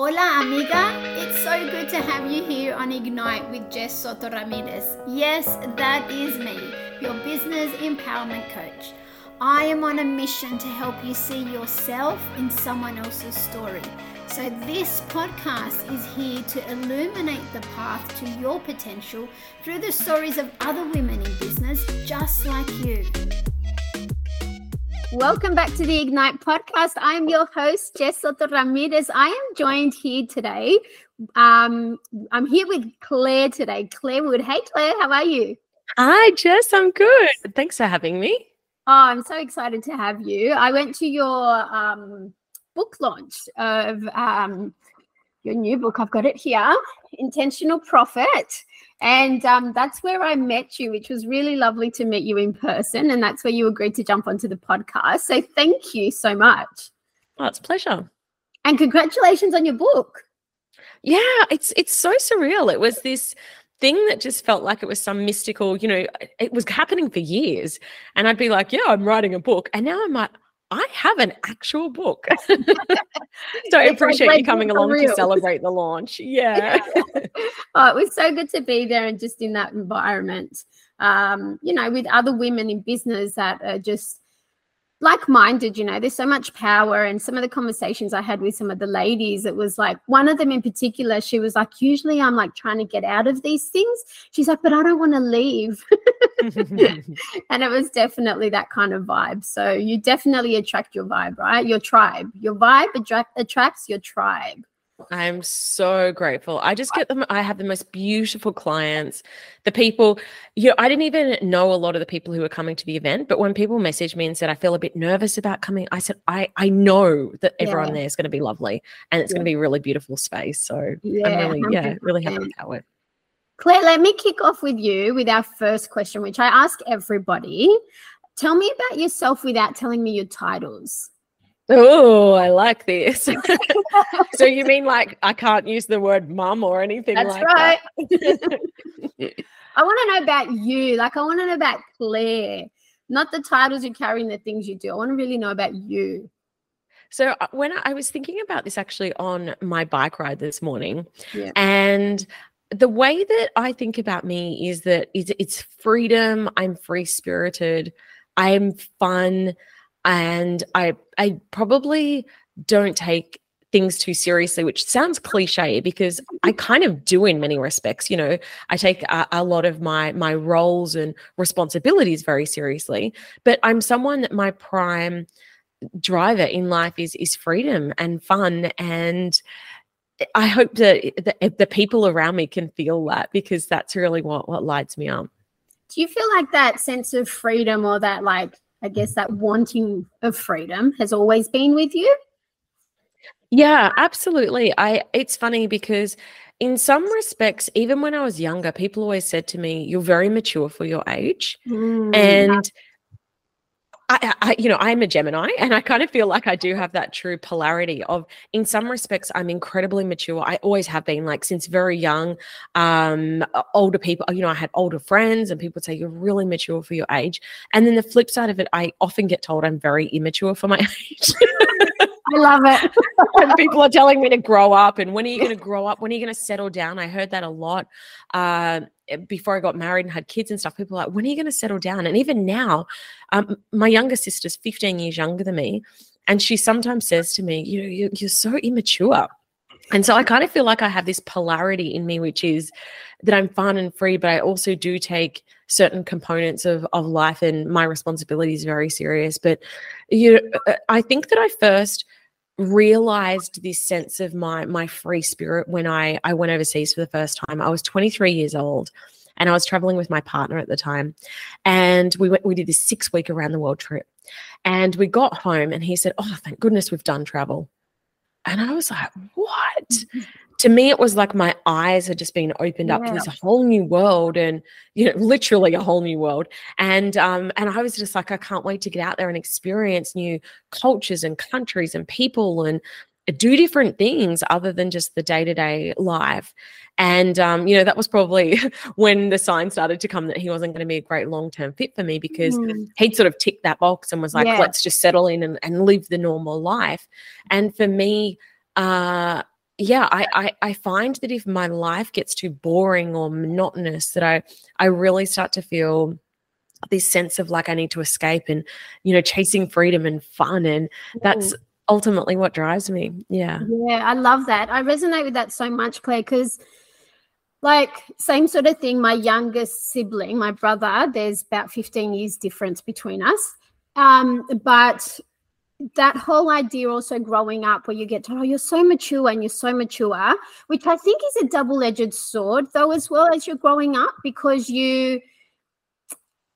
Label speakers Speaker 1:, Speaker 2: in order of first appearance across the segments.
Speaker 1: Hola, amiga. It's so good to have you here on Ignite with Jess Soto Ramirez. Yes, that is me, your business empowerment coach. I am on a mission to help you see yourself in someone else's story. So, this podcast is here to illuminate the path to your potential through the stories of other women in business just like you. Welcome back to the Ignite podcast. I'm your host, Jess Soto Ramirez. I am joined here today. Um, I'm here with Clare today. Clare Wood. Hey, Clare, how are you?
Speaker 2: Hi, Jess. I'm good. Thanks for having me.
Speaker 1: Oh, I'm so excited to have you. I went to your um, book launch of um, your new book. I've got it here Intentional Profit. And um, that's where I met you, which was really lovely to meet you in person. And that's where you agreed to jump onto the podcast. So thank you so much.
Speaker 2: Oh, it's a pleasure.
Speaker 1: And congratulations on your book.
Speaker 2: Yeah, it's it's so surreal. It was this thing that just felt like it was some mystical, you know, it was happening for years. And I'd be like, yeah, I'm writing a book. And now I'm like, I have an actual book. so I appreciate like, you coming along real. to celebrate the launch. Yeah.
Speaker 1: oh, it was so good to be there and just in that environment. Um, you know, with other women in business that are just like-minded you know there's so much power and some of the conversations i had with some of the ladies it was like one of them in particular she was like usually i'm like trying to get out of these things she's like but i don't want to leave and it was definitely that kind of vibe so you definitely attract your vibe right your tribe your vibe attract, attracts your tribe
Speaker 2: I'm so grateful. I just get them. I have the most beautiful clients. The people, you know, I didn't even know a lot of the people who were coming to the event, but when people messaged me and said, I feel a bit nervous about coming, I said, I, I know that everyone yeah. there is going to be lovely and it's yeah. going to be a really beautiful space. So yeah, I'm really, 100%. yeah, really happy about it.
Speaker 1: Clare, let me kick off with you with our first question, which I ask everybody. Tell me about yourself without telling me your titles.
Speaker 2: Oh, I like this. so you mean like I can't use the word mum or anything That's like right. that?
Speaker 1: I want to know about you. Like I want to know about Clare, not the titles you carry and the things you do. I want to really know about you.
Speaker 2: So uh, when I was thinking about this actually on my bike ride this morning, yeah. and the way that I think about me is that it's, freedom. I'm free spirited. I'm fun and I I probably don't take things too seriously, which sounds cliche because I kind of do in many respects. You know, I take a, a, lot of my my roles and responsibilities very seriously, but I'm someone that my prime driver in life is is freedom and fun and I hope that the, the people around me can feel that because that's really what what lights me up.
Speaker 1: Do you feel like that sense of freedom or that like I guess that wanting of freedom has always been with you?
Speaker 2: Yeah, absolutely. I it's funny because in some respects, even when I was younger, people always said to me, You're very mature for your age. Mm. And I, I, you know, I'm a Gemini, and I kind of feel like I do have that true polarity of, in some respects, I'm incredibly mature. I always have been, like since very young. Um, older people, you know, I had older friends, and people say you're really mature for your age. And then the flip side of it, I often get told I'm very immature for my age.
Speaker 1: I love it.
Speaker 2: and people are telling me to grow up, and when are you going to grow up? When are you going to settle down? I heard that a lot. Uh, before I got married and had kids and stuff, people were like, when are you going to settle down? And even now, um, my younger sister's 15 years younger than me. And she sometimes says to me, you know, you're, so immature. And so I kind of feel like I have this polarity in me, which is that I'm fun and free, but I also do take certain components of, of life and my responsibilities very serious. But you uh, I think that I first – realized this sense of my my free spirit when I I went overseas for the first time. I was 23 years old and I was traveling with my partner at the time. And we went we did this 6 week around the world trip. And we got home and he said, "Oh, thank goodness we've done travel." And I was like, "What?" To me it was like my eyes had just been opened up yeah. to this whole new world and you know literally a whole new world and um and i was just like i can't wait to get out there and experience new cultures and countries and people and do different things other than just the day-to-day life and um, you know that was probably when the sign started to come that he wasn't going to be a great long-term fit for me because mm. he'd sort of ticked that box and was like yeah. let's just settle in and, and live the normal life and for me uh yeah, I, I I find that if my life gets too boring or monotonous, that I I really start to feel this sense of like I need to escape and you know chasing freedom and fun, and that's
Speaker 1: Mm.
Speaker 2: ultimately what drives me. Yeah.
Speaker 1: Yeah, I love that. I resonate with that so much, Clare, because like same sort of thing. My youngest sibling, my brother, there's about 15 years difference between us. Um, but that whole idea also growing up where you get told, oh, you're so mature and you're so mature, which I think is a double-edged sword, though, as well as you're growing up, because you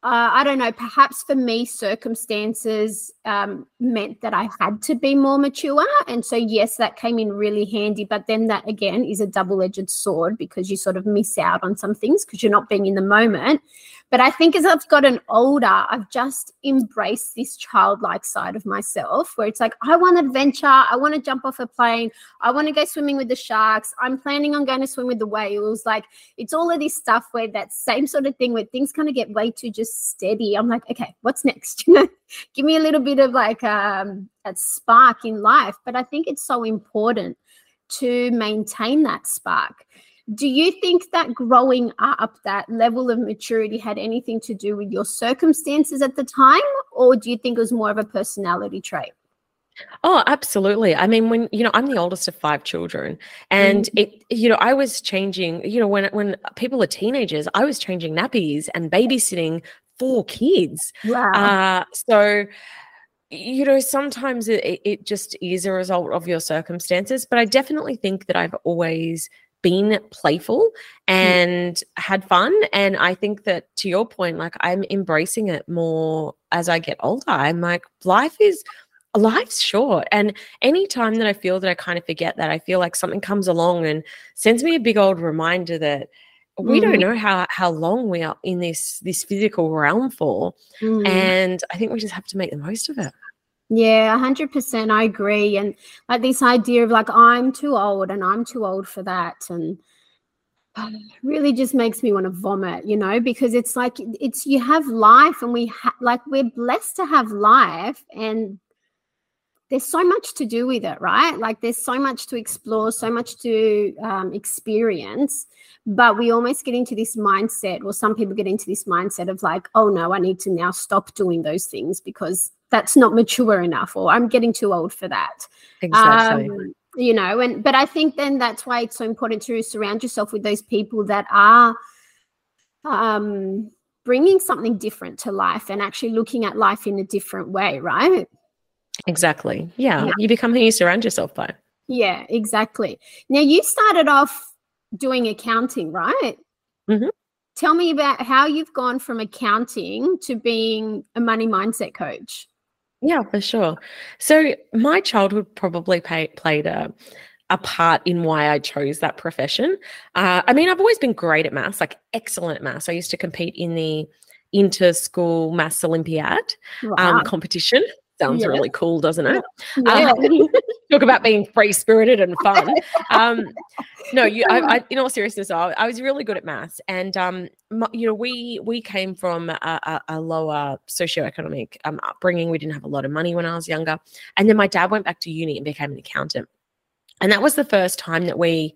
Speaker 1: uh, I don't know, perhaps for me, circumstances um, meant that I had to be more mature. And so, yes, that came in really handy. But then that again is a double edged sword because you sort of miss out on some things because you're not being in the moment. But I think as I've gotten older, I've just embraced this childlike side of myself where it's like, I want adventure. I want to jump off a plane. I want to go swimming with the sharks. I'm planning on going to swim with the whales. Like, it's all of this stuff where that same sort of thing where things kind of get way too just steady. I'm like, okay, what's next? Give me a little bit of like um, that spark in life. But I think it's so important to maintain that spark. Do you think that growing up, that level of maturity had anything to do with your circumstances at the time? Or do you think it was more of a personality trait?
Speaker 2: Oh, absolutely. I mean, when you know, I'm the oldest of five children, and it, you know, I was changing. You know, when when people are teenagers, I was changing nappies and babysitting four kids.
Speaker 1: Wow.
Speaker 2: Uh, so, you know, sometimes it, it- it just is a result of your circumstances. But I definitely think that I've always been playful and had fun. And I think that to your point, like I'm embracing it more as I get older. I'm like, life is life's short. And anytime that I feel that I kind of forget that, I feel like something comes along and sends me a big old reminder that we don't
Speaker 1: Mm.
Speaker 2: know how how long we are in this this physical realm for.
Speaker 1: Mm.
Speaker 2: And I think we just have to make the most of it.
Speaker 1: Yeah, 100%. I agree. And like this idea of like, I'm too old and I'm too old for that. And really just makes me want to vomit, you know, because it's like, it's you have life and we ha- like, we're blessed to have life and there's so much to do with it, right? Like, there's so much to explore, so much to um, experience. But we almost get into this mindset, or some people get into this mindset of like, oh no, I need to now stop doing those things because that's not mature enough, or I'm getting too old for that.
Speaker 2: Exactly.
Speaker 1: Um, you know, and but I think then that's why it's so important to surround yourself with those people that are um, bringing something different to life and actually looking at life in a different way, right?
Speaker 2: Exactly. Yeah.
Speaker 1: Yeah.
Speaker 2: You become who you surround yourself by.
Speaker 1: Yeah, exactly. Now you started off doing accounting, right?
Speaker 2: Mhm.
Speaker 1: Tell me about how you've gone from accounting to being a money mindset coach.
Speaker 2: Yeah, for sure. So my childhood probably pay, played a a part in why I chose that profession. Uh, I mean, I've always been great at maths, like excellent at maths. I used to compete in the inter-school maths Olympiad
Speaker 1: Wow.
Speaker 2: um, competition. Sounds
Speaker 1: Yeah.
Speaker 2: really cool, doesn't it?
Speaker 1: yeah.
Speaker 2: Um, talk about being free spirited and fun. Um, no, you. I, I, in all seriousness, I, I was really good at maths, and um, my, you know, we we came from a, a, a lower socioeconomic um, upbringing. We didn't have a lot of money when I was younger, and then my dad went back to uni and became an accountant, and that was the first time that we.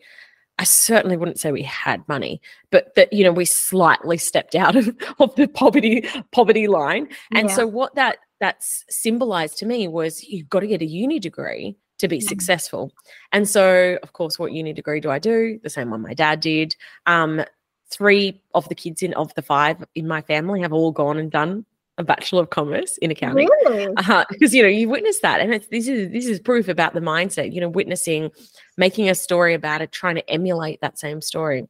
Speaker 2: I certainly wouldn't say we had money, but that you know we slightly stepped out of, of the poverty poverty line. And
Speaker 1: Yeah.
Speaker 2: so what that that's symbolized to me was you've got to get a uni degree to be
Speaker 1: Mhm.
Speaker 2: successful. And so, of course, what uni degree do I do? The same one my dad did. Um, three of the kids in of the five in my family have all gone and done a bachelor of commerce in accounting
Speaker 1: Really?
Speaker 2: because you know you witness that and it's this is this is proof about the mindset you know witnessing making a story about it trying to emulate that same story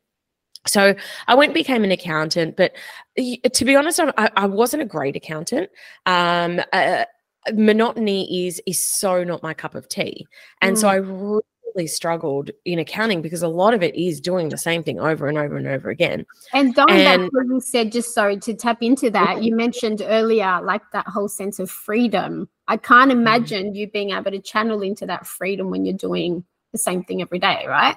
Speaker 2: so i went and became an accountant but to be honest i, I- wasn't a great accountant um uh, monotony is is so not my cup of tea and so
Speaker 1: Mm.
Speaker 2: i really struggled in accounting because a lot of it is doing the same thing over and over and over again
Speaker 1: And going back to you said, just sorry to tap into that, you mentioned earlier, like that whole sense of freedom. I can't
Speaker 2: Mm.
Speaker 1: imagine you being able to channel into that freedom when you're doing the same thing every day, right?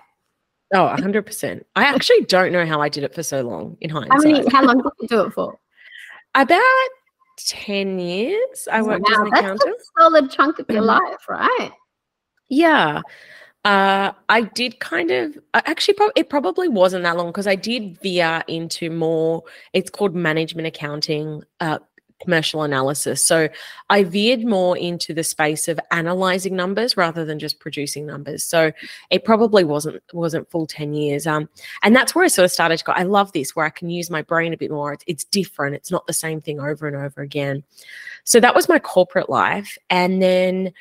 Speaker 2: Oh 100% i actually don't know how i did it for so long in hindsight.
Speaker 1: How many? How long did you do it for?
Speaker 2: About 10 years I worked as
Speaker 1: Wow,
Speaker 2: an
Speaker 1: that's
Speaker 2: accountant.
Speaker 1: a solid chunk of your
Speaker 2: Mhm.
Speaker 1: life, right?
Speaker 2: Yeah. Uh, I did kind of actually, pro- it probably wasn't that long because I did veer into more. It's called management accounting, uh, commercial analysis. So I veered more into the space of analyzing numbers rather than just producing numbers. So it probably wasn't wasn't full 10 years. Um, and that's where I sort of started to go, I love this where I can use my brain a bit more. It's, it's different. It's not the same thing over and over again. So that was my corporate life. And then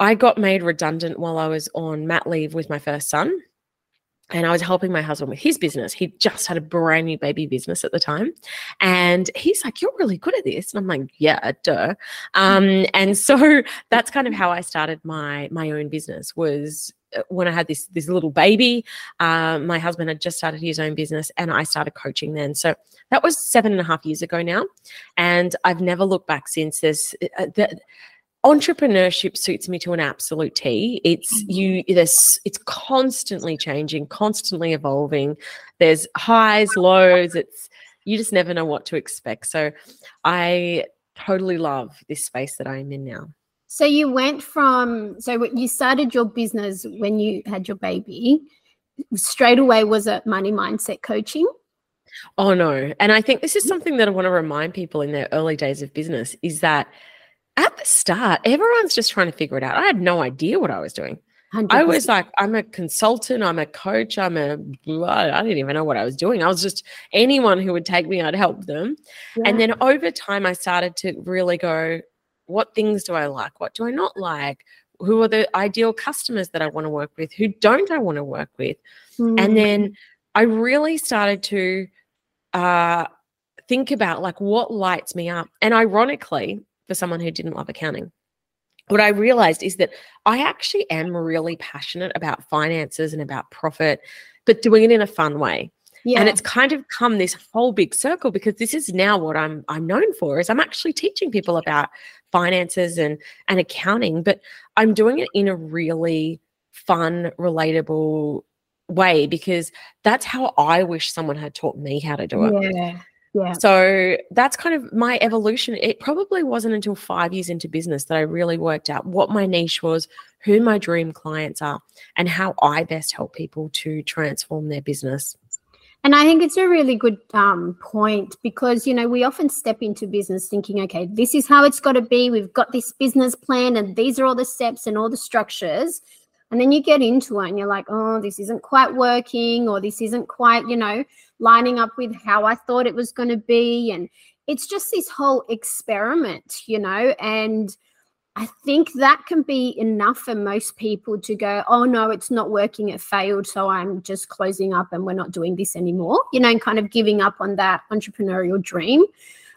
Speaker 2: I got made redundant while I was on mat leave with my first son and I was helping my husband with his business. He just had a brand new baby business at the time. And he's like, You're really good at this. And I'm like, Yeah, duh. Um, and so that's kind of how I started my my own business was uh, when I had this this little baby. Um, my husband had just started his own business and I started coaching then. So that was seven and a half years ago now. And I've never looked back since. There's uh, the, entrepreneurship suits me to an absolute T. It's mm-hmm. you this it's constantly changing, constantly evolving. There's highs, lows, it's you just never know what to expect. So I totally love this space that I'm in now.
Speaker 1: So you went from so you started your business when you had your baby. Straight away was it money mindset coaching?
Speaker 2: Oh no. And I think this is something that I want to remind people in their early days of business is that at the start, everyone's just trying to figure it out. I had no idea what I was doing. 100%. I was like, I'm a consultant, I'm a coach, I'm a, I didn't even know what I was doing. I was just anyone who would take me, I'd help them. Yeah. And then over time, I started to really go, what things do I like? What do I not like? Who are the ideal customers that I want to work with? Who don't I want to work with? Mm. And then I really started to uh, think about like what lights me up. And ironically, for someone who didn't love accounting. What I realized is that I actually am really passionate about finances and about profit, but doing it in a fun way. Yeah. And it's kind of come this whole big circle because this is now what I'm I'm known for is I'm actually teaching people about finances and and accounting, but I'm doing it in a really fun, relatable way because that's how I wish someone had taught me how to do
Speaker 1: it. Yeah. Yeah.
Speaker 2: So that's kind of my evolution. It probably wasn't until five years into business that I really worked out what my niche was, who my dream clients are, and how I best help people to transform their business.
Speaker 1: And I think it's a really good um, point because, you know, we often step into business thinking, okay, this is how it's got to be. We've got this business plan and these are all the steps and all the structures. And then you get into it and you're like, oh, this isn't quite working or this isn't quite, you know, lining up with how I thought it was going to be. And it's just this whole experiment, you know, and I think that can be enough for most people to go, oh no, it's not working, it failed. So I'm just closing up and we're not doing this anymore, you know, and kind of giving up on that entrepreneurial dream.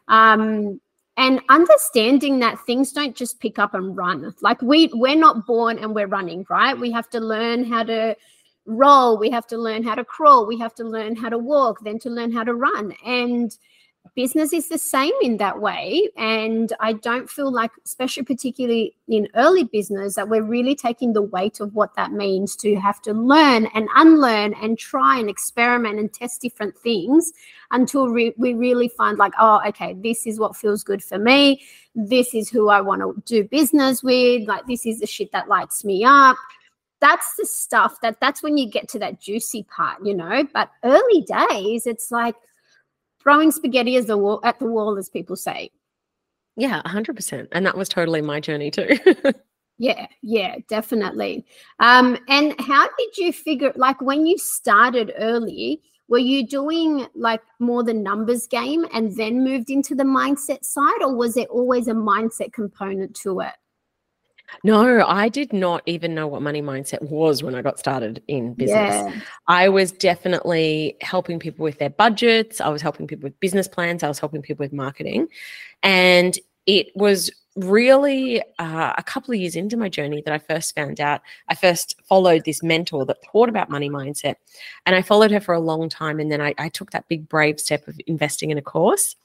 Speaker 1: Um, and understanding that things don't just pick up and run. Like we we're not born and we're running, right? We have to learn how to roll, we have to learn how to crawl, we have to learn how to walk, then to learn how to run. And business is the same in that way. And I don't feel like, especially particularly in early business, that we're really taking the weight of what that means to have to learn and unlearn and try and experiment and test different things until re- we really find, like, oh, okay, this is what feels good for me. This is who I want to do business with. Like, this is the shit that lights me up that's the stuff that that's when you get to that juicy part, you know. But early days, it's like throwing spaghetti as the wall at the wall, as people say.
Speaker 2: Yeah, hundred percent, and that was totally my journey too.
Speaker 1: yeah, yeah, definitely. Um, and how did you figure? Like when you started early, were you doing like more the numbers game and then moved into the mindset side, or was there always a mindset component to it?
Speaker 2: No, I did not even know what money mindset was when I got started in business. Yeah. I was definitely helping people with their budgets, I was helping people with business plans, I was helping people with marketing. And it was really uh, a couple of years into my journey that I first found out. I first followed this mentor that taught about money mindset, and I followed her for a long time. And then I, I took that big, brave step of investing in a course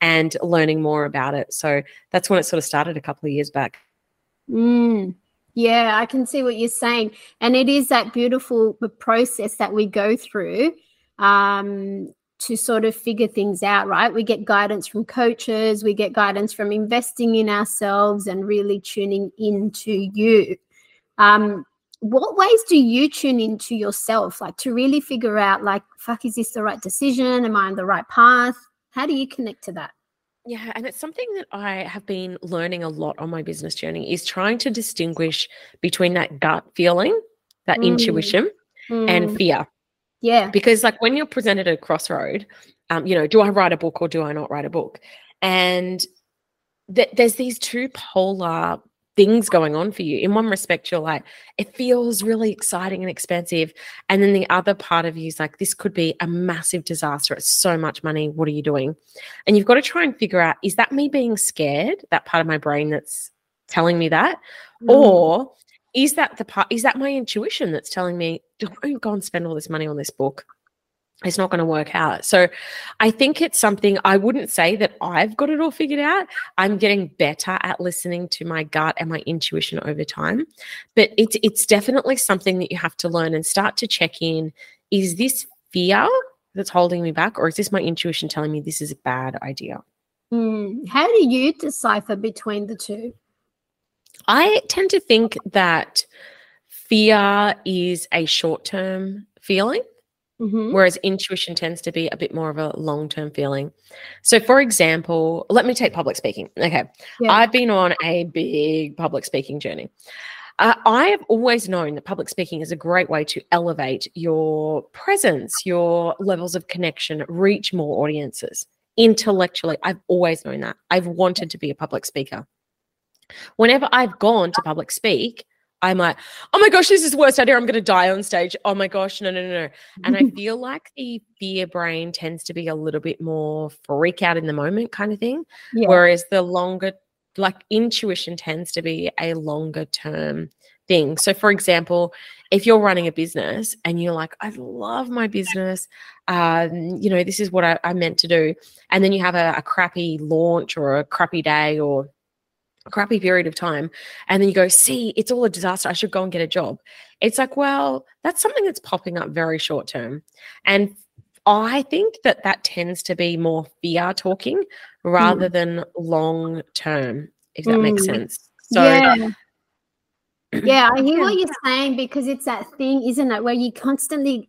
Speaker 2: and learning more about it. So that's when it sort of started a couple of years back.
Speaker 1: Mm, yeah, I can see what you're saying. And it is that beautiful process that we go through um, to sort of figure things out, right? We get guidance from coaches, we get guidance from investing in ourselves and really tuning into you. Um, what ways do you tune into yourself, like to really figure out, like, fuck, is this the right decision? Am I on the right path? How do you connect to that?
Speaker 2: Yeah, and it's something that I have been learning a lot on my business journey is trying to distinguish between that gut feeling, that
Speaker 1: Mm,
Speaker 2: intuition, and
Speaker 1: mm,
Speaker 2: fear.
Speaker 1: yeah.
Speaker 2: Because like when you're presented at a crossroad, um, you know, do I write a book or do I not write a book? And th- there's these two polar things going on for you. In one respect, you're like, it feels really exciting and expensive. And then the other part of you is like, this could be a massive disaster. It's so much money. What are you doing? And you've got to try and figure out, is that me being scared? That part of my brain that's telling me that?
Speaker 1: Mm,
Speaker 2: Or is that the part, is that my intuition that's telling me, don't go and spend all this money on this book? It's not going to work out. So I think it's something I wouldn't say that I've got it all figured out. I'm getting better at listening to my gut and my intuition over time. But it's it's definitely something that you have to learn and start to check in. Is this fear that's holding me back, or is this my intuition telling me this is a bad idea?
Speaker 1: mm. How do you decipher between the two?
Speaker 2: I tend to think that fear is a short term feeling,
Speaker 1: Mhm.
Speaker 2: whereas intuition tends to be a bit more of a long term feeling. So, for example, let me take public speaking. Okay.
Speaker 1: Yeah.
Speaker 2: I've been on a big public speaking journey. Uh, I have always known that public speaking is a great way to elevate your presence, your levels of connection, reach more audiences intellectually. I've always known that. I've wanted to be a public speaker. Whenever I've gone to public speak, I'm like, oh my gosh, this is the worst idea. I'm going to die on stage. Oh my gosh, no, no, no, no. And I feel like the fear brain tends to be a little bit more freak out in the moment kind of thing.
Speaker 1: yeah.
Speaker 2: Whereas the longer, like intuition tends to be a longer term thing. So, for example, if you're running a business and you're like, I love my business, um, you know, this is what I, I meant to do. And then you have a, a crappy launch or a crappy day or crappy period of time. And then you go, see, it's all a disaster. I should go and get a job. It's like, well, that's something that's popping up very short term. And I think that that tends to be more fear talking rather than long term, if that makes
Speaker 1: Mm.
Speaker 2: sense. So,
Speaker 1: yeah. Yeah, I hear what you're saying because it's that thing, isn't it, where you constantly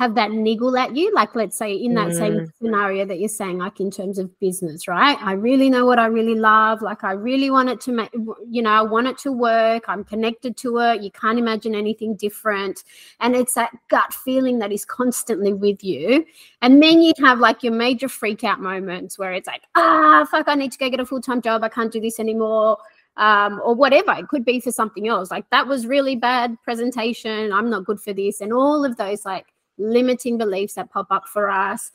Speaker 1: have that niggle at you. Like, let's say in that same
Speaker 2: Mm.
Speaker 1: scenario that you're saying, like in terms of business, right? I really know what I really love. Like, I really want it to make, you know, I want it to work. I'm connected to it. You can't imagine anything different. And it's that gut feeling that is constantly with you. And then you'd have like your major freak out moments where it's like, ah, fuck, I need to go get a full time job. I can't do this anymore um, or whatever. It could be for something else. Like that was really bad presentation. I'm not good for this, and all of those like limiting beliefs that pop up for us.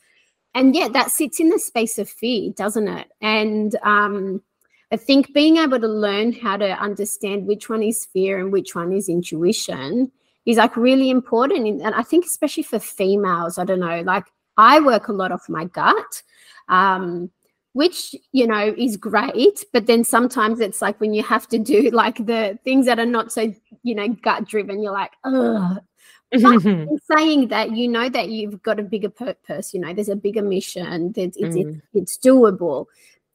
Speaker 1: And yet that sits in the space of fear, doesn't it? And um, I think being able to learn how to understand which one is fear and which one is intuition is like really important. And I think especially for females, I don't know, like I work a lot off my gut. Um, which you know is great but then sometimes it's like when you have to do like the things that are not so you know gut driven you're like oh in saying that you know that you've got a bigger purpose you know there's a bigger mission that it's, it's,
Speaker 2: Mm.
Speaker 1: it's doable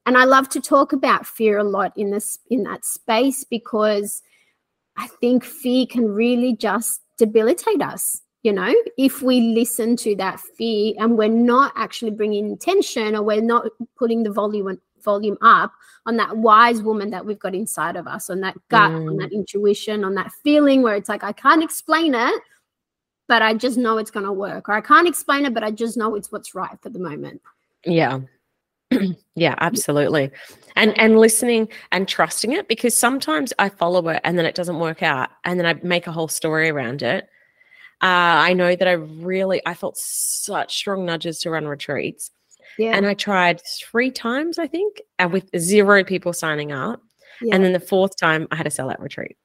Speaker 1: and i love to talk about fear a lot in this in that space because i think fear can really just debilitate us you know if we listen to that fear and we're not actually bringing intention or we're not putting the volume volume up on that wise woman that we've got inside of us on that gut on
Speaker 2: Mm.
Speaker 1: that intuition on that feeling where it's like i can't explain it but i just know it's going to work or i can't explain it but i just know it's what's right for the moment
Speaker 2: yeah. yeah, absolutely. And and listening and trusting it because sometimes I follow it and then it doesn't work out and then I make a whole story around it. Uh, I know that I really I felt such strong nudges to run retreats
Speaker 1: yeah
Speaker 2: and I tried three times I think and with zero people signing up
Speaker 1: yeah.
Speaker 2: and then the fourth time I had to sell that retreat.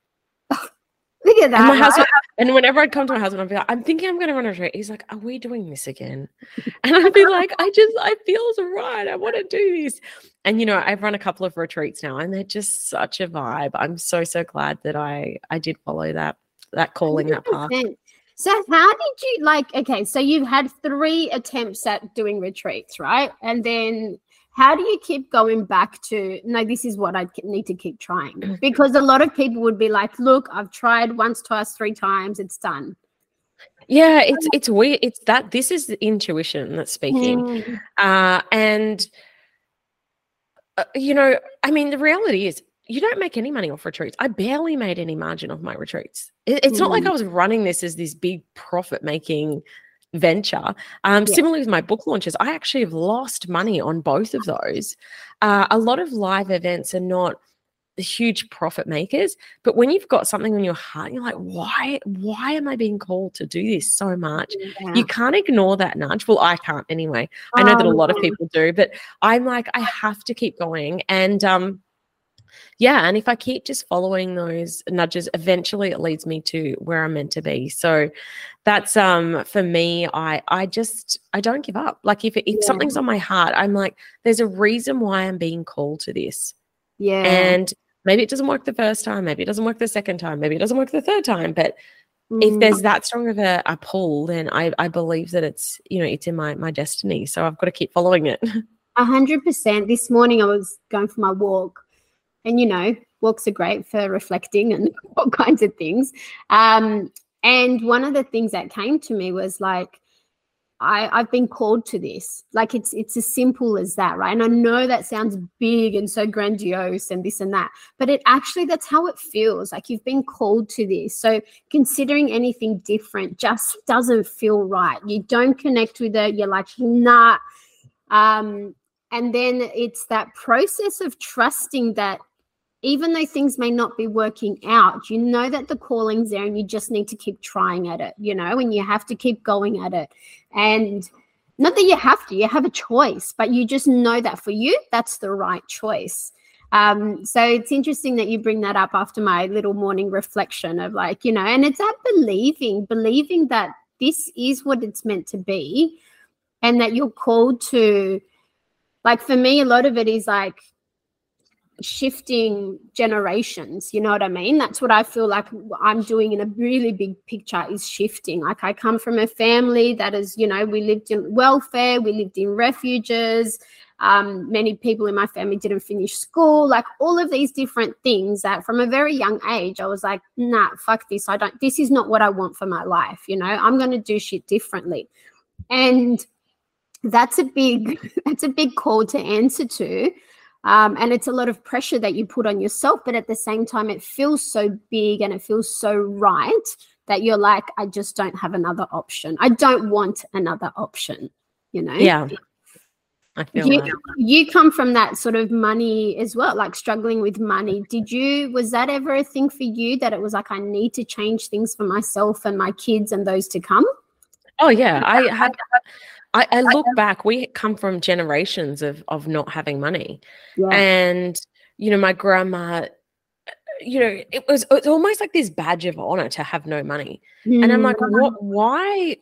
Speaker 1: That
Speaker 2: And my husband, and whenever I'd come to my husband, I'd be like, I'm thinking I'm going to run a retreat. He's like, Are we doing this again? And I'd be like, I just, I feels right. I want to do this. And, you know, I've run a couple of retreats now and they're just such a vibe. I'm so, so glad that I, I did follow that, that calling, that path.
Speaker 1: So how did you like okay, so you've had three attempts at doing retreats, right? And then how do you keep going back to no this is what i need to keep trying because a lot of people would be like look i've tried once twice three times it's done
Speaker 2: yeah it's it's weird it's that this is the intuition that's speaking mm. uh and uh, you know i mean the reality is you don't make any money off retreats. I barely made any margin off my retreats. It, it's mm. not like I was running this as this big profit making venture. Um, yeah. Similarly with my book launches, I actually have lost money on both of those. Uh, a lot of live events are not huge profit makers, but when you've got something on your heart, you're like, why? Why am I being called to do this so much? Yeah. You can't ignore that nudge. Well, I can't anyway. I know that a lot of people do, but I'm like, I have to keep going. And um, yeah and if i keep just following those nudges eventually it leads me to where i'm meant to be. So that's um for me i i just i don't give up. Like if if yeah. something's on my heart i'm like there's a reason why i'm being called to this.
Speaker 1: Yeah.
Speaker 2: And maybe it doesn't work the first time maybe it doesn't work the second time maybe it doesn't work the third time but mm. if there's that strong of a, a pull then i i believe that it's you know it's in my my destiny. So i've got to keep following it.
Speaker 1: A hundred percent. This morning I was going for my walk and you know walks are great for reflecting and all kinds of things um, and one of the things that came to me was like I, I've been called to this. Like it's it's as simple as that, right? And I know that sounds big and so grandiose and this and that, but it actually that's how it feels. Like you've been called to this. So considering anything different just doesn't feel right. You don't connect with it. You're like, nah. Um, and then it's that process of trusting that even though things may not be working out, you know that the calling's there and you just need to keep trying at it, you know, and you have to keep going at it. And not that you have to, you have a choice, but you just know that for you, that's the right choice. Um, so it's interesting that you bring that up after my little morning reflection of like, you know, and it's that believing, believing that this is what it's meant to be and that you're called to, like, for me, a lot of it is like, shifting generations you know what i mean? That's what i feel like i'm doing in a really big picture is shifting. Like i come from a family that is you know we lived in welfare we lived in refuges. Um, many people in my family didn't finish school. Like all of these different things that from a very young age i was like nah fuck this. I don't this is not what i want for my life you know? I'm going to do shit differently. And that's a big that's a big call to answer to um, and it's a lot of pressure that you put on yourself, but at the same time, it feels so big and it feels so right that you're like, I just don't have another option. I don't want another option, you know?
Speaker 2: Yeah.
Speaker 1: I feel you, you come from that sort of money as well, like struggling with money. Did you, was that ever a thing for you that it was like, I need to change things for myself and my kids and those to come?
Speaker 2: Oh, yeah. I had, I, I look back, we come from generations of of not having money. Yeah. And, you know, my grandma, you know, it was it's almost like this badge of honor to have no money. Mm. And I'm like, what mm. why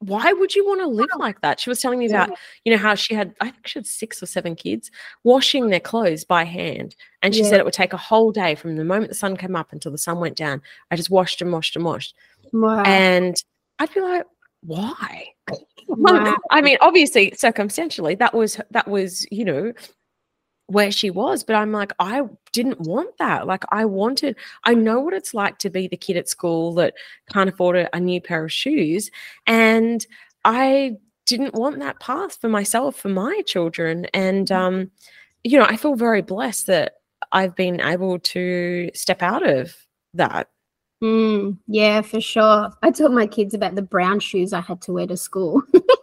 Speaker 2: why would you want to live like that? She was telling me about, you know, how she had, I think she had six or seven kids washing their clothes by hand. And she yeah. said it would take a whole day from the moment the sun came up until the sun went down. I just washed and washed and washed. Wow. And I'd be like, why? Wow. I mean, obviously, circumstantially, that was that was you know where she was, but I'm like, I didn't want that. Like, I wanted, I know what it's like to be the kid at school that can't afford a, a new pair of shoes, and I didn't want that path for myself, for my children, and mm-hmm. um, you know, I feel very blessed that I've been able to step out of that
Speaker 1: Mm, yeah, for sure. I taught my kids about the brown shoes I had to wear to school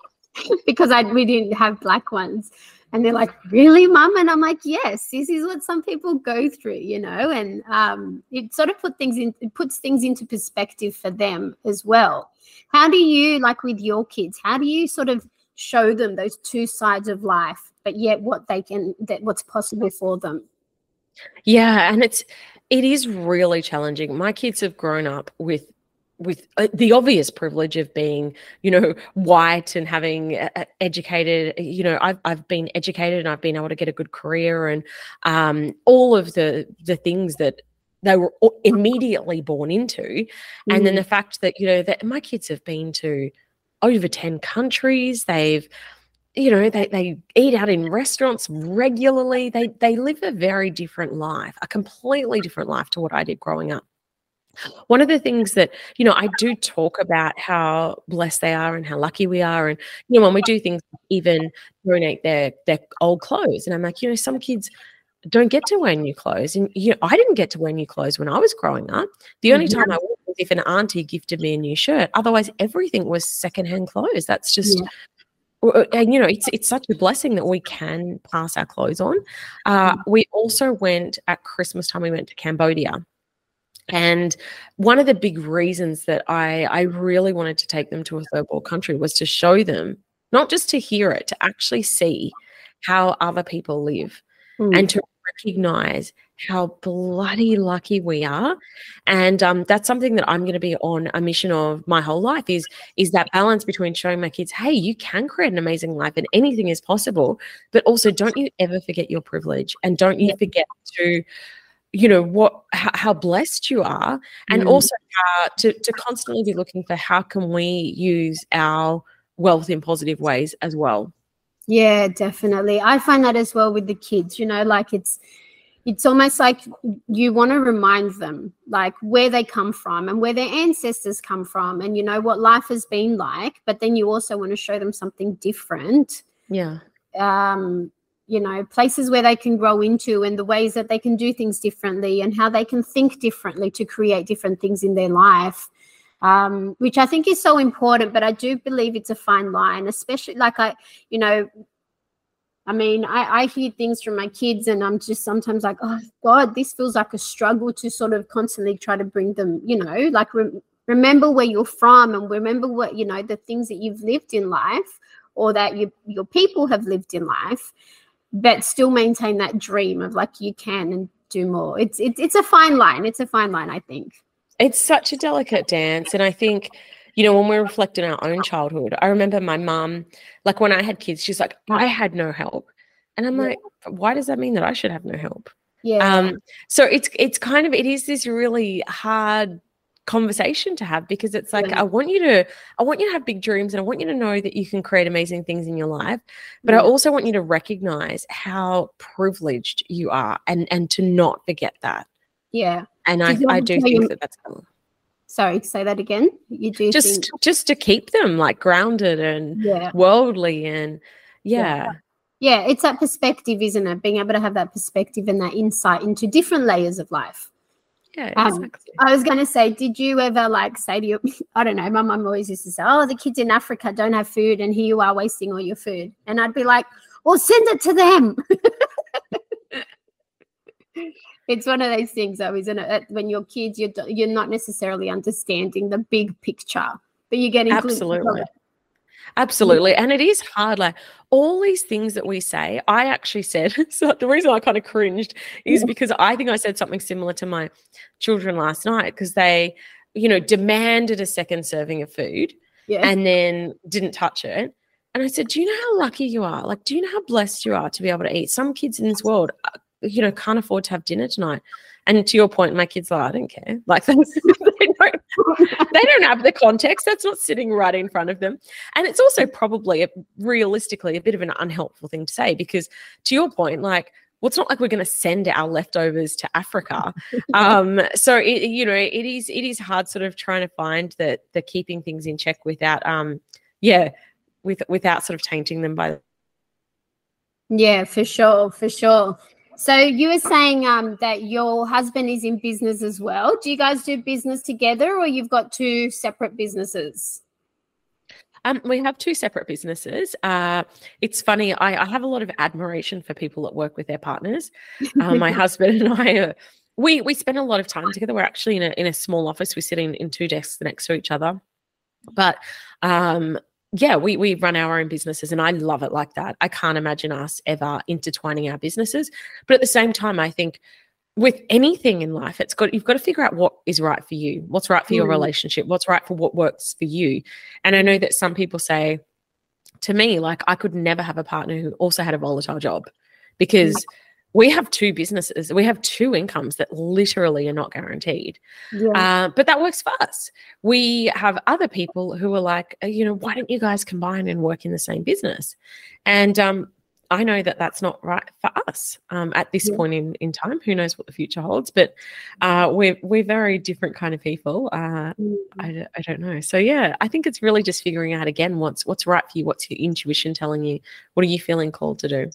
Speaker 1: because I we didn't have black ones. And they're like, really, mum? And I'm like, yes, this is what some people go through, you know, and um, it sort of put things in, it puts things into perspective for them as well. How do you, like with your kids, how do you sort of show them those two sides of life, but yet what they can, that what's possible for them?
Speaker 2: Yeah. And it's, it is really challenging. My kids have grown up with with uh, the obvious privilege of being, you know, white and having uh, educated, you know, I've I've been educated and I've been able to get a good career and um, all of the the things that they were immediately born into, mm. and then mm. the fact that you know that my kids have been to over ten countries, they've you know they, they eat out in restaurants regularly. They they live a very different life a completely different life to what i did growing up. One of the things that you know i do talk about how blessed they are and how lucky we are and you know when we do things even donate their their old clothes and i'm like you know some kids don't get to wear new clothes and you know i didn't get to wear new clothes when i was growing up. The only mm-hmm. time i was if an auntie gifted me a new shirt. Otherwise everything was secondhand clothes. That's just yeah and you know it's it's such a blessing that we can pass our clothes on uh, mm. we also went at christmas time we went to cambodia and one of the big reasons that I, I really wanted to take them to a third world country was to show them, not just to hear it, to actually see how other people live mm. and to recognize how bloody lucky we are. And um, that's something that i'm going to be on a mission of my whole life is is that balance between showing my kids hey you can create an amazing life and anything is possible but also don't you ever forget your privilege and don't you forget to you know what how, how blessed you are. And mm. also uh, to, to constantly be looking for how can we use our wealth in positive ways as well
Speaker 1: yeah definitely. I find that as well with the kids you know like it's it's almost like you want to remind them like where they come from and where their ancestors come from and you know what life has been like but then you also want to show them something different.
Speaker 2: Yeah.
Speaker 1: Um you know places where they can grow into and the ways that they can do things differently and how they can think differently to create different things in their life um, which i think is so important but i do believe it's a fine line especially like i you know i mean i, I hear things from my kids and i'm just sometimes like oh god this feels like a struggle to sort of constantly try to bring them you know like re- remember where you're from and remember what you know the things that you've lived in life or that you, your people have lived in life but still maintain that dream of like you can and do more. It's it's it's a fine line. It's a fine line, I think.
Speaker 2: It's such a delicate dance, and I think you know when we reflect on our own childhood. I remember my mom, like when I had kids, she's like, I had no help, and I'm yeah. like, why does that mean that I should have no help?
Speaker 1: Yeah.
Speaker 2: Um. So it's it's kind of it is this really hard conversation to have because it's like yeah. I want you to I want you to have big dreams and I want you to know that you can create amazing things in your life but yeah. I also want you to recognize how privileged you are and and to not forget that
Speaker 1: yeah
Speaker 2: and I I do think that that's cool.
Speaker 1: sorry say that again you do
Speaker 2: just
Speaker 1: think-
Speaker 2: just to keep them like grounded and
Speaker 1: yeah.
Speaker 2: worldly and yeah.
Speaker 1: yeah yeah it's that perspective isn't it being able to have that perspective and that insight into different layers of life
Speaker 2: yeah, exactly.
Speaker 1: Um, I was going to say, did you ever like say to your, I don't know, my mum always used to say, oh, the kids in Africa don't have food and here you are wasting all your food. And I'd be like, well, send it to them. it's one of those things though, isn't it? When you're kids, you're, you're not necessarily understanding the big picture, but you're getting
Speaker 2: Absolutely. Absolutely. And it is hard. Like all these things that we say, I actually said, so the reason I kind of cringed is because I think I said something similar to my children last night because they, you know, demanded a second serving of food
Speaker 1: yeah.
Speaker 2: and then didn't touch it. And I said, Do you know how lucky you are? Like, do you know how blessed you are to be able to eat? Some kids in this world, uh, you know, can't afford to have dinner tonight. And to your point, my kids are, I don't care. Like they, don't, they don't have the context. That's not sitting right in front of them. And it's also probably a, realistically a bit of an unhelpful thing to say because to your point, like, well, it's not like we're going to send our leftovers to Africa. Um, so it, you know, it is it is hard sort of trying to find that the keeping things in check without um yeah, with without sort of tainting them by
Speaker 1: yeah, for sure, for sure. So you were saying um, that your husband is in business as well. Do you guys do business together, or you've got two separate businesses?
Speaker 2: Um, we have two separate businesses. Uh, it's funny. I, I, have a lot of admiration for people that work with their partners. Uh, my husband and I, uh, we we spend a lot of time together. We're actually in a in a small office. We're sitting in two desks next to each other. But um, yeah, we we run our own businesses and I love it like that. I can't imagine us ever intertwining our businesses. But at the same time, I think with anything in life, it's got you've got to figure out what is right for you, what's right for mm. your relationship, what's right for what works for you. And I know that some people say to me, like, I could never have a partner who also had a volatile job because we have two businesses. We have two incomes that literally are not guaranteed.
Speaker 1: Yeah.
Speaker 2: Uh, but that works for us. We have other people who are like, uh, you know, why don't you guys combine and work in the same business? And um, I know that that's not right for us um, at this
Speaker 1: Yeah.
Speaker 2: point in, in time. Who knows what the future holds? But uh, we're we're very different kind of people. Uh,
Speaker 1: Mm.
Speaker 2: I, I don't know. So yeah, I think it's really just figuring out again what's what's right for you. What's your intuition telling you? What are you feeling called to do?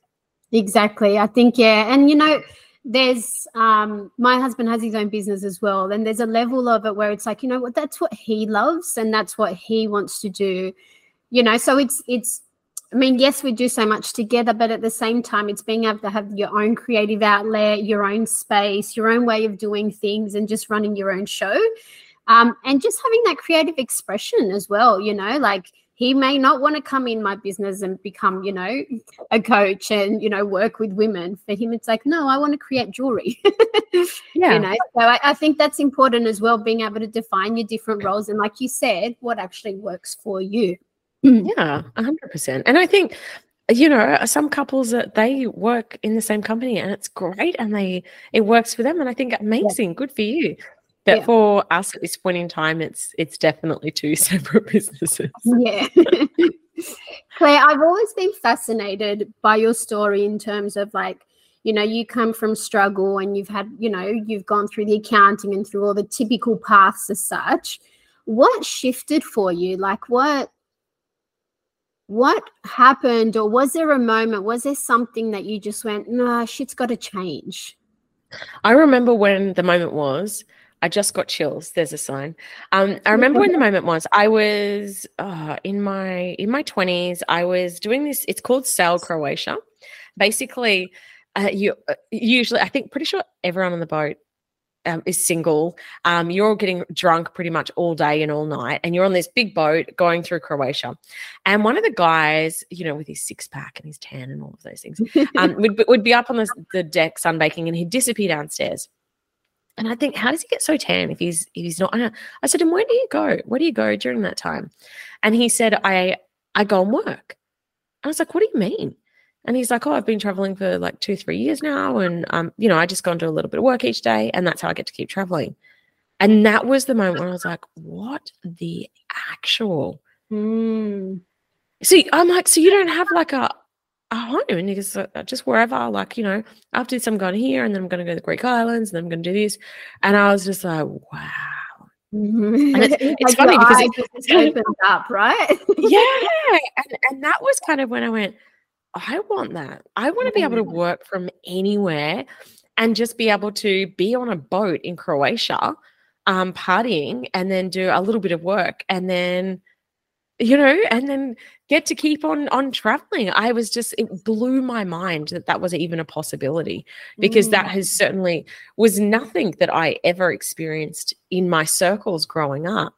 Speaker 1: Exactly. I think, yeah. And, you know, there's um my husband has his own business as well and there's a level of it where it's like you know what that's what he loves and that's what he wants to do you know so it's it's i mean yes we do so much together but at the same time it's being able to have your own creative outlet your own space your own way of doing things and just running your own show um and just having that creative expression as well you know like he may not want to come in my business and become you know a coach and you know work with women for him it's like no i want to create jewelry
Speaker 2: Yeah.
Speaker 1: you know so I, I think that's important as well being able to define your different roles and like you said what actually works for you mm-hmm.
Speaker 2: Yeah, a hundred percent. And I think, you know, some couples that they work in the same company and it's great and they it works for them. And I think amazing, good for you. But
Speaker 1: Yeah.
Speaker 2: for us at this point in time, it's it's definitely two separate businesses.
Speaker 1: yeah clare i've always been fascinated by your story in terms of like you know you come from struggle and you've had you know you've gone through the accounting and through all the typical paths as such what shifted for you like what what happened or was there a moment was there something that you just went nah shit's got to change
Speaker 2: I remember when the moment was. I just got chills. There's a sign. Um, I remember when the moment was. I was uh, in my in my twenties. I was doing this. It's called Sail Croatia. Basically, uh, you uh, usually I think pretty sure everyone on the boat um, is single. Um, you're all getting drunk pretty much all day and all night, and you're on this big boat going through Croatia. And one of the guys, you know, with his six pack and his tan and all of those things, um, would, be- would be up on the, the deck sunbaking and he'd disappear downstairs. And I think, how does he get so tan if he's if he's not? I said and where do you go? Where do you go during that time? And he said, I I go and work. I was like, what do you mean? And he's like, oh, I've been traveling for like two, three years now. And, um, you know, I just go and do a little bit of work each day. And that's how I get to keep traveling. And that was the moment when I was like, what the actual?
Speaker 1: Mm.
Speaker 2: So I'm like, so you don't have like a, a home? And he "Uh, just wherever. Like, you know, after this, I'm going here and then I'm going to go to the Greek Islands and then I'm going to do this. And I was just like, wow.
Speaker 1: Mhm.
Speaker 2: And it's- it's
Speaker 1: Like
Speaker 2: funny because
Speaker 1: just opened up, right?
Speaker 2: yeah. And, and that was kind of when I went, I want that. I want to be able to work from anywhere and just be able to be on a boat in Croatia, um, partying and then do a little bit of work and then, you know, and then get to keep on on traveling. I was just it blew my mind that that was even a possibility because that
Speaker 1: Mm.
Speaker 2: has certainly was nothing that I ever experienced in my circles growing up.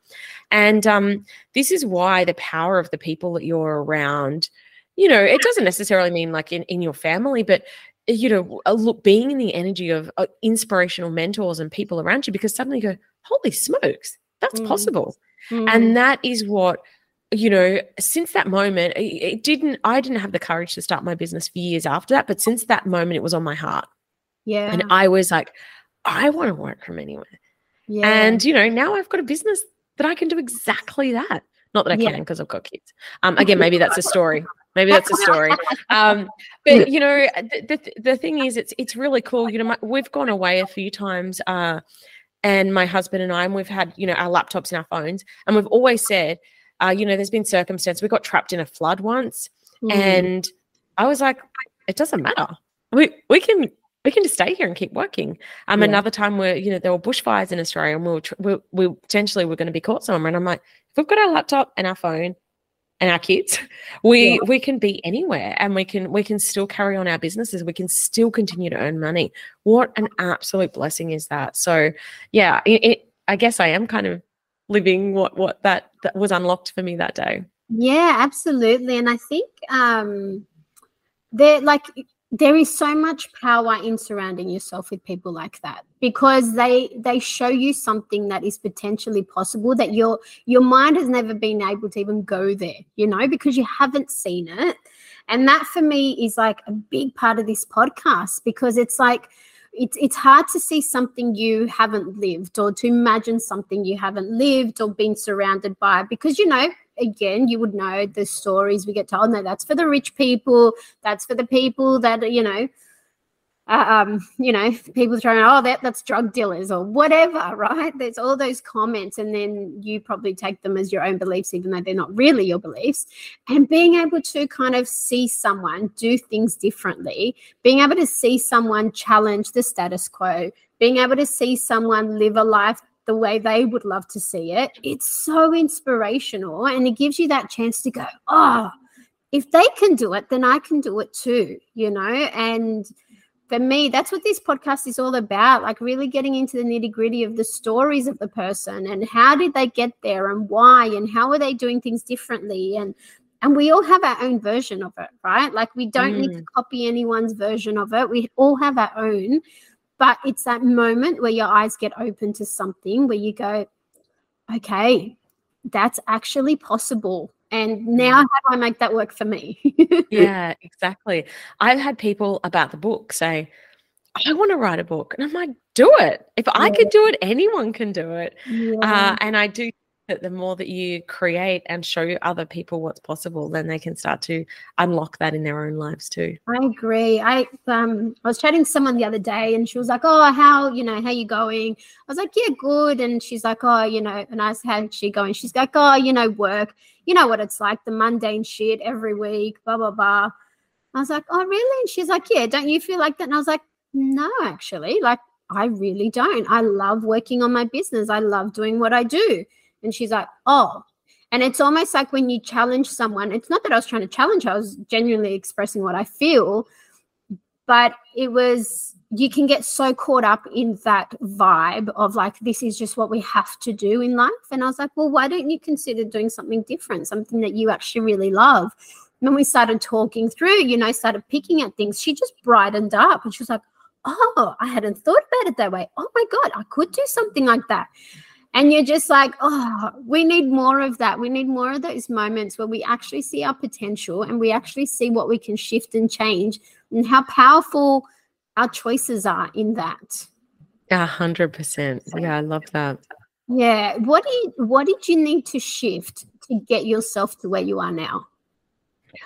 Speaker 2: And um, this is why the power of the people that you're around, you know, it doesn't necessarily mean like in, in your family, but you know, a look, being in the energy of uh, inspirational mentors and people around you, because suddenly you go, holy smokes, that's
Speaker 1: Mm.
Speaker 2: possible.
Speaker 1: Mm.
Speaker 2: And that is what, you know, since that moment, it, didn't, I didn't have the courage to start my business for years after that. But since that moment, it was on my heart.
Speaker 1: yeah,
Speaker 2: And I was like, I want to work from anywhere.
Speaker 1: yeah,
Speaker 2: And, you know, now I've got a business that I can do exactly that. Not that I can because I've got kids. Um, again, maybe that's a story. Maybe that's a story. Um, but you know, the, the the thing is, it's it's really cool. You know, my, we've gone away a few times, uh, and my husband and I, and we've had you know our laptops and our phones, and we've always said, uh, you know, there's been circumstance. We got trapped in a flood once,
Speaker 1: Mm.
Speaker 2: and I was like, it doesn't matter. We we can we can just stay here and keep working. Um,
Speaker 1: Yeah.
Speaker 2: another time where you know there were bushfires in Australia, and we were tr- we, we potentially were going to be caught somewhere, and I'm like, if we've got our laptop and our phone and our kids, we
Speaker 1: Yeah.
Speaker 2: we can be anywhere, and we can we can still carry on our businesses. We can still continue to earn money. What an absolute blessing is that! So, yeah, it, it, I guess I am kind of living what what that that was unlocked for me that day.
Speaker 1: Yeah, absolutely. And I think um there like there is so much power in surrounding yourself with people like that because they they show you something that is potentially possible that your your mind has never been able to even go there you know because you haven't seen it and that for me is like a big part of this podcast because it's like it's it's hard to see something you haven't lived or to imagine something you haven't lived or been surrounded by because you know again, you would know the stories we get told. No, that's for the rich people. That's for the people that you know, um, you know, people throwing, oh, that that's drug dealers or whatever, right? There's all those comments, and then you probably take them as your own beliefs, even though they're not really your beliefs. And being able to kind of see someone do things differently, being able to see someone challenge the status quo, being able to see someone live a life the way they would love to see it. It's so inspirational and it gives you that chance to go, oh, if they can do it, then I can do it too, you know? And for me, that's what this podcast is all about like really getting into the nitty gritty of the stories of the person and how did they get there and why and how are they doing things differently. And and we all have our own version of it, right? Like we don't mm. need to mm. copy anyone's version of it. We all have our own but it's that moment where your eyes get open to something where you go okay that's actually possible and now how do i make that work for me
Speaker 2: yeah exactly i've had people about the book say i want to write a book and i'm like do it if i yeah. could do it anyone can do it uh, yeah. uh, and i do that the more that you create and show other people what's possible, then they can start to unlock that in their own lives too.
Speaker 1: I agree. I um I was chatting to someone the other day and she was like, Oh, how, you know, how you going? I was like, Yeah, good. And she's like, Oh, you know, and I was how's she going? She's like, Oh, you know, work. You know what it's like, the mundane shit every week, blah, blah, blah. I was like, Oh, really? And she's like, Yeah, don't you feel like that? And I was like, No, actually. Like I really don't. I love working on my business. I love doing what I do. And she's like, oh. And it's almost like when you challenge someone, it's not that I was trying to challenge I was genuinely expressing what I feel. But it was, you can get so caught up in that vibe of like, this is just what we have to do in life. And I was like, well, why don't you consider doing something different, something that you actually really love? And when we started talking through, you know, started picking at things, she just brightened up and she was like, oh, I hadn't thought about it that way. Oh my God, I could do something like that and you're just like oh we need more of that we need more of those moments where we actually see our potential and we actually see what we can shift and change and how powerful our choices are in that.
Speaker 2: A hundred percent. Yeah i love that.
Speaker 1: Yeah. What you what did you need to shift to get yourself to where you are now?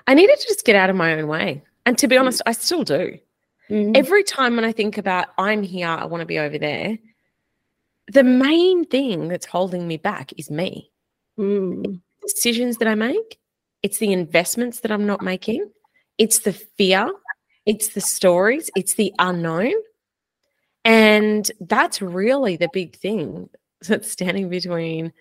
Speaker 2: I needed to just get out of my own way. And to be honest i still do. Mm-hmm. every time when i think about i'm here i want to be over there the main thing that's holding me back is me.
Speaker 1: Mm.
Speaker 2: Decisions that I make, it's the investments that I'm not making, it's the fear, it's the stories, it's the unknown. And that's really the big thing that's standing between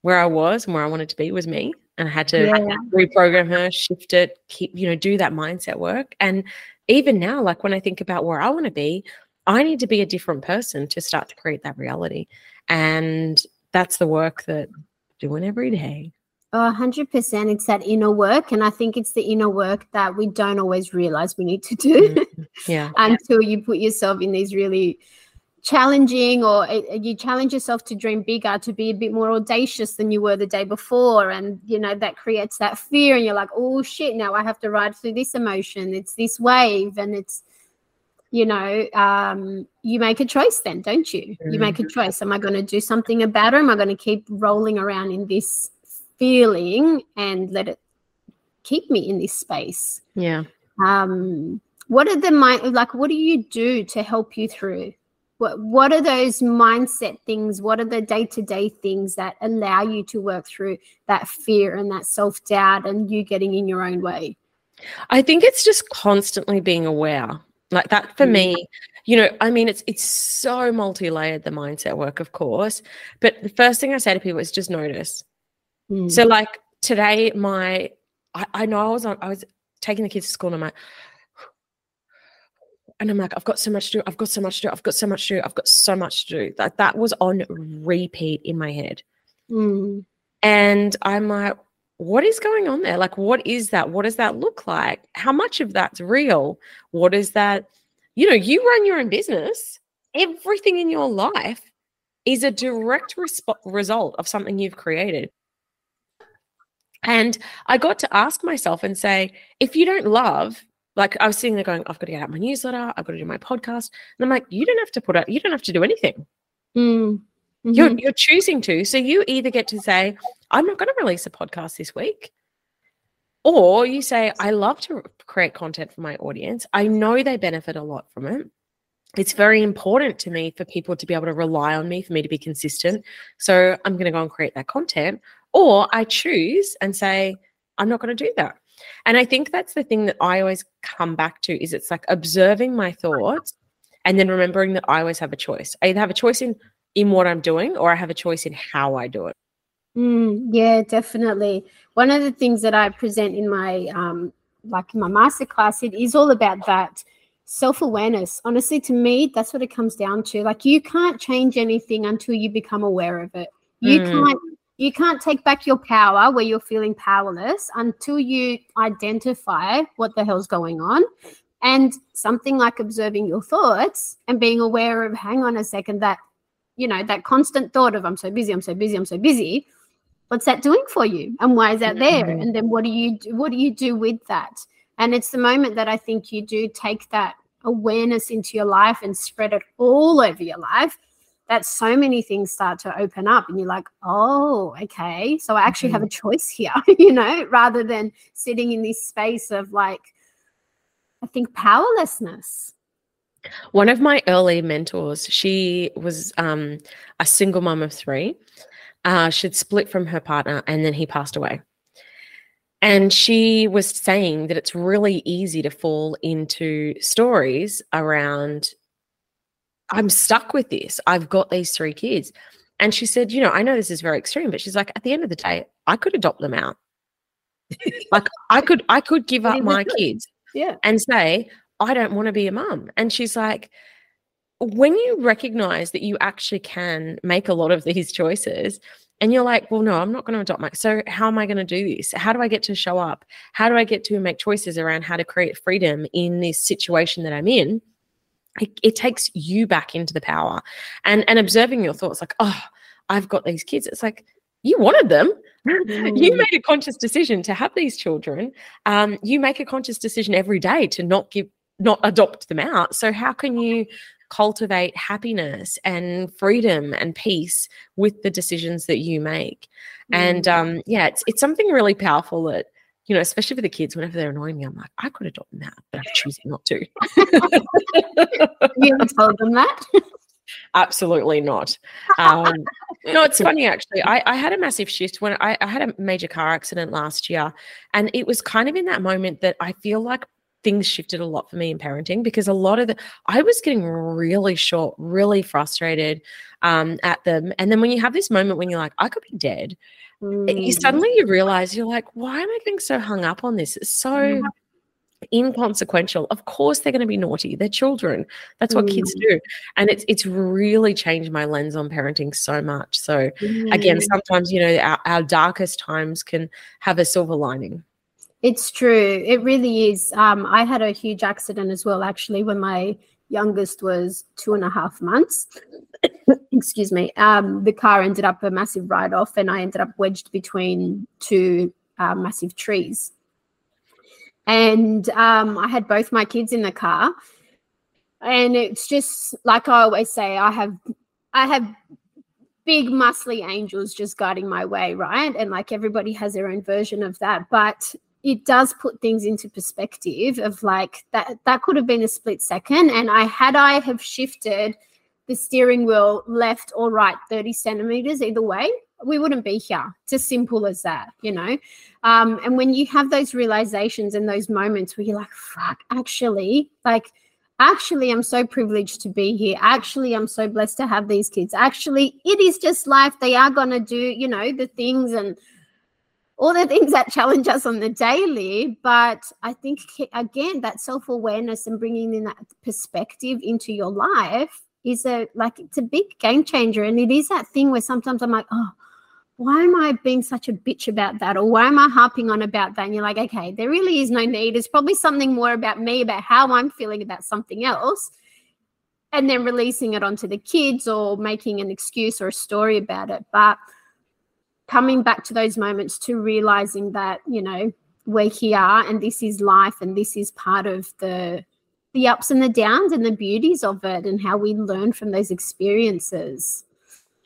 Speaker 2: where I was and where I wanted to be was me. And I had to yeah. reprogram her, shift it, keep, you know, do that mindset work. And even now, like when I think about where I want to be, I need to be a different person to start to create that reality. And that's the work that I'm doing every day.
Speaker 1: Oh, 100%. It's that inner work. And I think it's the inner work that we don't always realize we need to do.
Speaker 2: Mm-hmm. Yeah.
Speaker 1: until you put yourself in these really challenging or uh, you challenge yourself to dream bigger to be a bit more audacious than you were the day before and you know that creates that fear and you're like oh shit now i have to ride through this emotion it's this wave and it's you know, um, you make a choice then, don't you? You make a mm-hmm. choice. Am I going to do something about it? Am I going to keep rolling around in this feeling and let it keep me in this space?
Speaker 2: Yeah.
Speaker 1: Um, what are the mind like what do you do to help you through? What what are those mindset things? What are the day-to-day things that allow you to work through that fear and that self-doubt and you getting in your own way?
Speaker 2: I think it's just constantly being aware like that for me, you know, I mean, it's it's so multi-layered the mindset work, of course. But the first thing I say to people is just notice. Mm. So, like today, my I, I know I was on, I was taking the kids to school, and I'm like, and I'm like, I've got so much to do. I've got so much to do. I've got so much to do. I've got so much to do. That that was on repeat in my head.
Speaker 1: Mm.
Speaker 2: And I'm like, what is going on there? Like, what is that? What does that look like? How much of that's real? What is that? You know, you run your own business, everything in your life is a direct resp- result of something you've created. And I got to ask myself and say, if you don't love, like I was sitting there going, I've got to get out my newsletter, I've got to do my podcast. And I'm like, you don't have to put out, you don't have to do anything.
Speaker 1: Mm. Mm-hmm.
Speaker 2: You're, you're choosing to. So you either get to say, I'm not going to release a podcast this week. Or you say, I love to create content for my audience. I know they benefit a lot from it. It's very important to me for people to be able to rely on me, for me to be consistent. So I'm going to go and create that content. Or I choose and say, I'm not going to do that. And I think that's the thing that I always come back to is it's like observing my thoughts and then remembering that I always have a choice. I either have a choice in in what I'm doing or I have a choice in how I do it.
Speaker 1: Mm, yeah, definitely. One of the things that I present in my um, like in my masterclass, it is all about that self-awareness. Honestly, to me, that's what it comes down to. Like you can't change anything until you become aware of it. You mm. can't you can't take back your power where you're feeling powerless until you identify what the hell's going on. And something like observing your thoughts and being aware of, hang on a second, that you know, that constant thought of I'm so busy, I'm so busy, I'm so busy. What's that doing for you? And why is that there? Mm-hmm. And then what do you do, what do you do with that? And it's the moment that I think you do take that awareness into your life and spread it all over your life that so many things start to open up and you're like oh okay so i actually mm-hmm. have a choice here you know rather than sitting in this space of like i think powerlessness
Speaker 2: one of my early mentors, she was um, a single mom of three. Uh, she'd split from her partner and then he passed away. And she was saying that it's really easy to fall into stories around, I'm stuck with this. I've got these three kids. And she said, You know, I know this is very extreme, but she's like, at the end of the day, I could adopt them out. like I could, I could give up my kids
Speaker 1: yeah.
Speaker 2: and say, I don't want to be a mum. And she's like, when you recognize that you actually can make a lot of these choices, and you're like, well, no, I'm not going to adopt my. So, how am I going to do this? How do I get to show up? How do I get to make choices around how to create freedom in this situation that I'm in? It, it takes you back into the power and and observing your thoughts like, oh, I've got these kids. It's like, you wanted them. Mm. you made a conscious decision to have these children. Um, you make a conscious decision every day to not give not adopt them out. So how can you cultivate happiness and freedom and peace with the decisions that you make? Mm. And um, yeah, it's it's something really powerful that you know, especially for the kids, whenever they're annoying me, I'm like, I could adopt them out, but I'm choosing not to.
Speaker 1: you told them that?
Speaker 2: Absolutely not. Um, no, it's funny actually. I, I had a massive shift when I, I had a major car accident last year, and it was kind of in that moment that I feel like things shifted a lot for me in parenting because a lot of the I was getting really short, really frustrated um, at them. And then when you have this moment when you're like, I could be dead, mm. you suddenly you realize you're like, why am I getting so hung up on this? It's so yeah. inconsequential. Of course they're going to be naughty. They're children. That's what mm. kids do. And it's it's really changed my lens on parenting so much. So mm. again, sometimes you know our, our darkest times can have a silver lining.
Speaker 1: It's true. It really is. Um, I had a huge accident as well, actually, when my youngest was two and a half months. Excuse me. Um, the car ended up a massive write off, and I ended up wedged between two uh, massive trees. And um, I had both my kids in the car. And it's just like I always say, I have, I have big muscly angels just guiding my way, right? And like everybody has their own version of that. But it does put things into perspective of like that that could have been a split second. And i had i have shifted the steering wheel left or right 30 centimeters either way we wouldn't be here. It's as simple as that you know? Um, and when you have those realizations and those moments where you're like fuck actually like actually i'm so privileged to be here. Actually i'm so blessed to have these kids. Actually it is just life. They are going to do you know the things and all the things that challenge us on the daily. But I think, again, that self awareness and bringing in that perspective into your life is a like it's a big game changer. And it is that thing where sometimes I'm like, oh, why am I being such a bitch about that? Or why am I harping on about that? And you're like, okay, there really is no need. It's probably something more about me, about how I'm feeling about something else. And then releasing it onto the kids or making an excuse or a story about it. But coming back to those moments to realizing that, you know, we're here and this is life and this is part of the the ups and the downs and the beauties of it and how we learn from those experiences.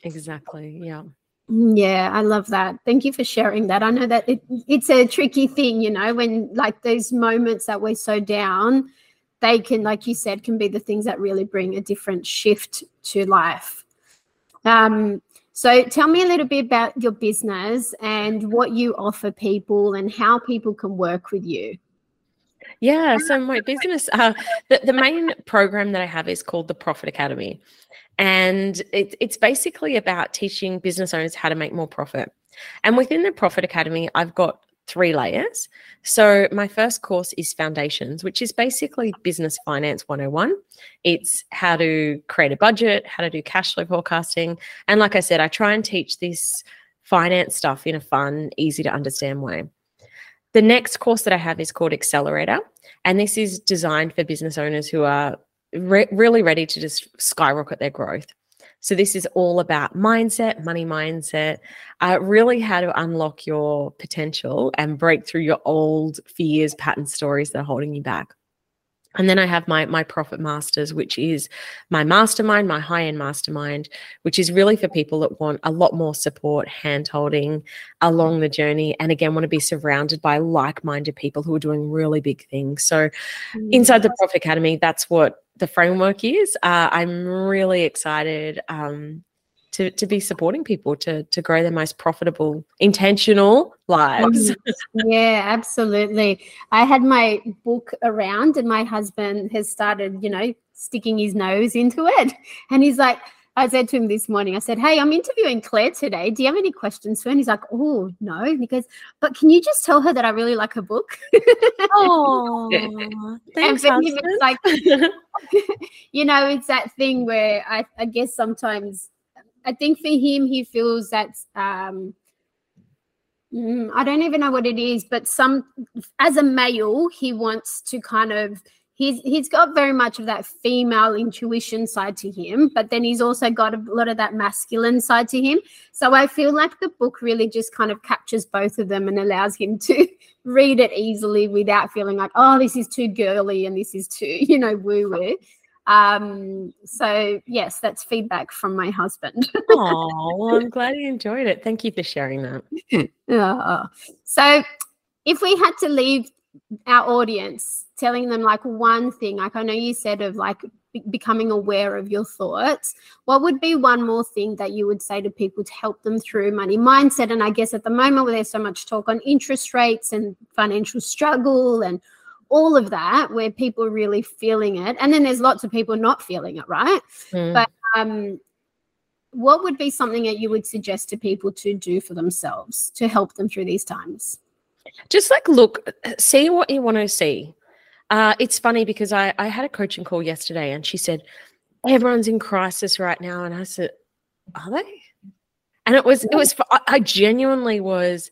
Speaker 2: Exactly. Yeah.
Speaker 1: Yeah, I love that. Thank you for sharing that. I know that it, it's a tricky thing, you know, when like those moments that we're so down, they can, like you said, can be the things that really bring a different shift to life. Um, so tell me a little bit about your business and what you offer people and how people can work with you.
Speaker 2: Yeah, so my business, uh, the, the main program that I have is called the Profit Academy. And it, it's basically about teaching business owners how to make more profit. And within the Profit Academy, I've got three layers. So, my first course is Foundations, which is basically business finance 101. It's how to create a budget, how to do cash flow forecasting. And like I said, I try and teach this finance stuff in a fun, easy to understand way. The next course that I have is called Accelerator. And this is designed for business owners who are re- really ready to just skyrocket their growth. So this is all about mindset, money mindset, uh, really how to unlock your potential and break through your old fears, pattern stories that are holding you back. And then I have my my profit masters, which is my mastermind, my high end mastermind, which is really for people that want a lot more support, hand holding along the journey, and again want to be surrounded by like minded people who are doing really big things. So, inside the Profit Academy, that's what the framework is. Uh, I'm really excited um, to to be supporting people to to grow their most profitable, intentional lives.
Speaker 1: yeah, absolutely. I had my book around, and my husband has started, you know, sticking his nose into it, and he's like. I said to him this morning, I said, Hey, I'm interviewing Clare today. Do you have any questions for her? And he's like, Oh, no. Because, but can you just tell her that I really like her book?
Speaker 2: Oh, thanks. and for him,
Speaker 1: it's like, you know, it's that thing where I, I guess sometimes I think for him, he feels that um, mm, I don't even know what it is, but some as a male, he wants to kind of he's he's got very much of that female intuition side to him, but then he's also got a lot of that masculine side to him. So I feel like the book really just kind of captures both of them and allows him to read it easily without feeling like, oh, this is too girly and this is too, you know, woo woo. Um, so yes, that's feedback from my husband.
Speaker 2: oh, well, I'm glad you enjoyed it. Thank you for sharing that.
Speaker 1: Uh, so if we had to leave our audience telling them like one thing, like I know you said of like becoming aware of your thoughts, what would be one more thing that you would say to people to help them through money mindset? And I guess at the moment where there's so much talk on interest rates and financial struggle and all of that where people are really feeling it and then there's lots of people not feeling it right mm. but um what would be something that you would suggest to people to do for themselves to help them through these times
Speaker 2: just like look see what you want to see uh, it's funny because I, I had a coaching call yesterday and she said everyone's in crisis right now and i said are they and it was it was i genuinely was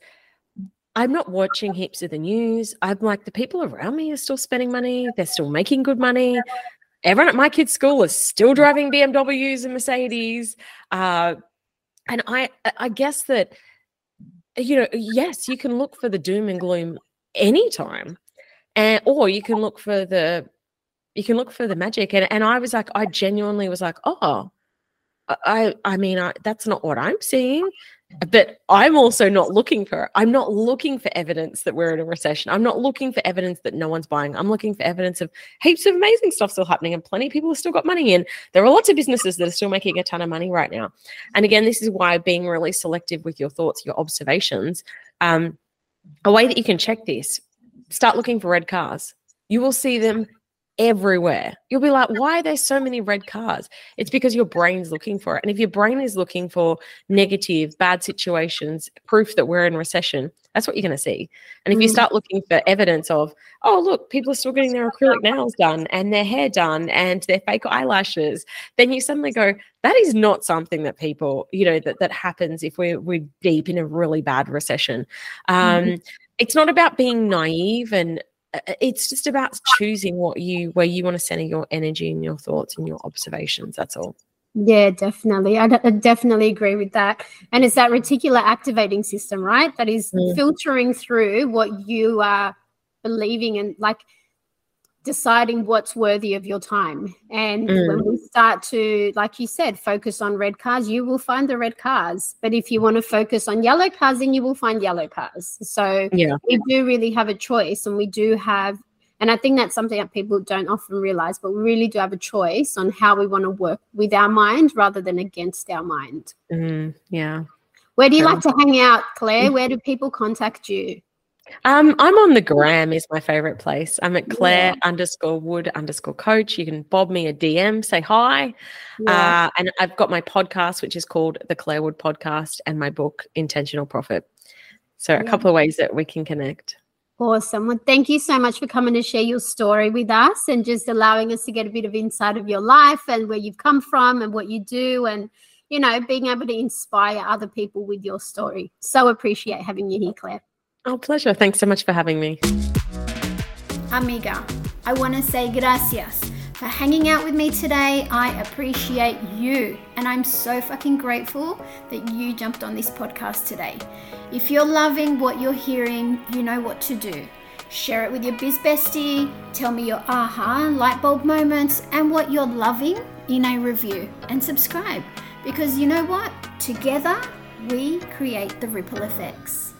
Speaker 2: I'm not watching heaps of the news. I'm like, the people around me are still spending money. They're still making good money. Everyone at my kid's school is still driving BMWs and Mercedes. Uh, and I, I guess that, you know, yes, you can look for the doom and gloom anytime, and or you can look for the, you can look for the magic. And and I was like, I genuinely was like, oh, I, I mean, I, that's not what I'm seeing but I'm also not looking for I'm not looking for evidence that we're in a recession. I'm not looking for evidence that no one's buying. I'm looking for evidence of heaps of amazing stuff still happening and plenty of people have still got money in. There are lots of businesses that are still making a ton of money right now. And again, this is why being really selective with your thoughts, your observations, um, a way that you can check this, start looking for red cars. You will see them everywhere. You'll be like, why are there so many red cars? It's because your brain's looking for it. And if your brain is looking for negative, bad situations, proof that we're in recession, that's what you're going to see. And if you mm. start looking for evidence of, oh, look, people are still getting their acrylic nails done and their hair done and their fake eyelashes, then you suddenly go, that is not something that people, you know, that, that happens if we're, we're deep in a really bad recession. Um, mm-hmm. It's not about being naive and it's just about choosing what you where you want to center your energy and your thoughts and your observations that's all.
Speaker 1: Yeah definitely. I, definitely agree with that. And it's that reticular activating system right? That is mm. filtering through what you are believing and like deciding what's worthy of your time. And mm. when we start to, like you said, focus on red cars, you will find the red cars. But if you want to focus on yellow cars, then you will find yellow cars. So yeah. we do really have a choice and we do have, and I think that's something that people don't often realize, but we really do have a choice on how we want to work with our mind rather than against our mind.
Speaker 2: Mm, yeah.
Speaker 1: Where do you like to hang out, Clare? Where do people contact you?
Speaker 2: Um, I'm on the gram is my favorite place. I'm at Clare yeah. underscore Wood underscore Coach. You can bob me a DM, say hi, yeah. uh, and I've got my podcast, which is called the Clare Wood Podcast, and my book Intentional Profit. So yeah. a couple of ways that we can connect.
Speaker 1: Awesome. Well, thank you so much for coming to share your story with us and just allowing us to get a bit of insight of your life and where you've come from and what you do and you know being able to inspire other people with your story. So appreciate having you here, Clare.
Speaker 2: Oh, pleasure. Thanks so much for having me.
Speaker 1: Amiga, I want to say gracias for hanging out with me today. I appreciate you, and I'm so fucking grateful that you jumped on this podcast today. If you're loving what you're hearing, you know what to do. Share it with your biz bestie, tell me your aha light bulb moments and what you're loving in a review, and subscribe because you know what? Together, we create the ripple effects.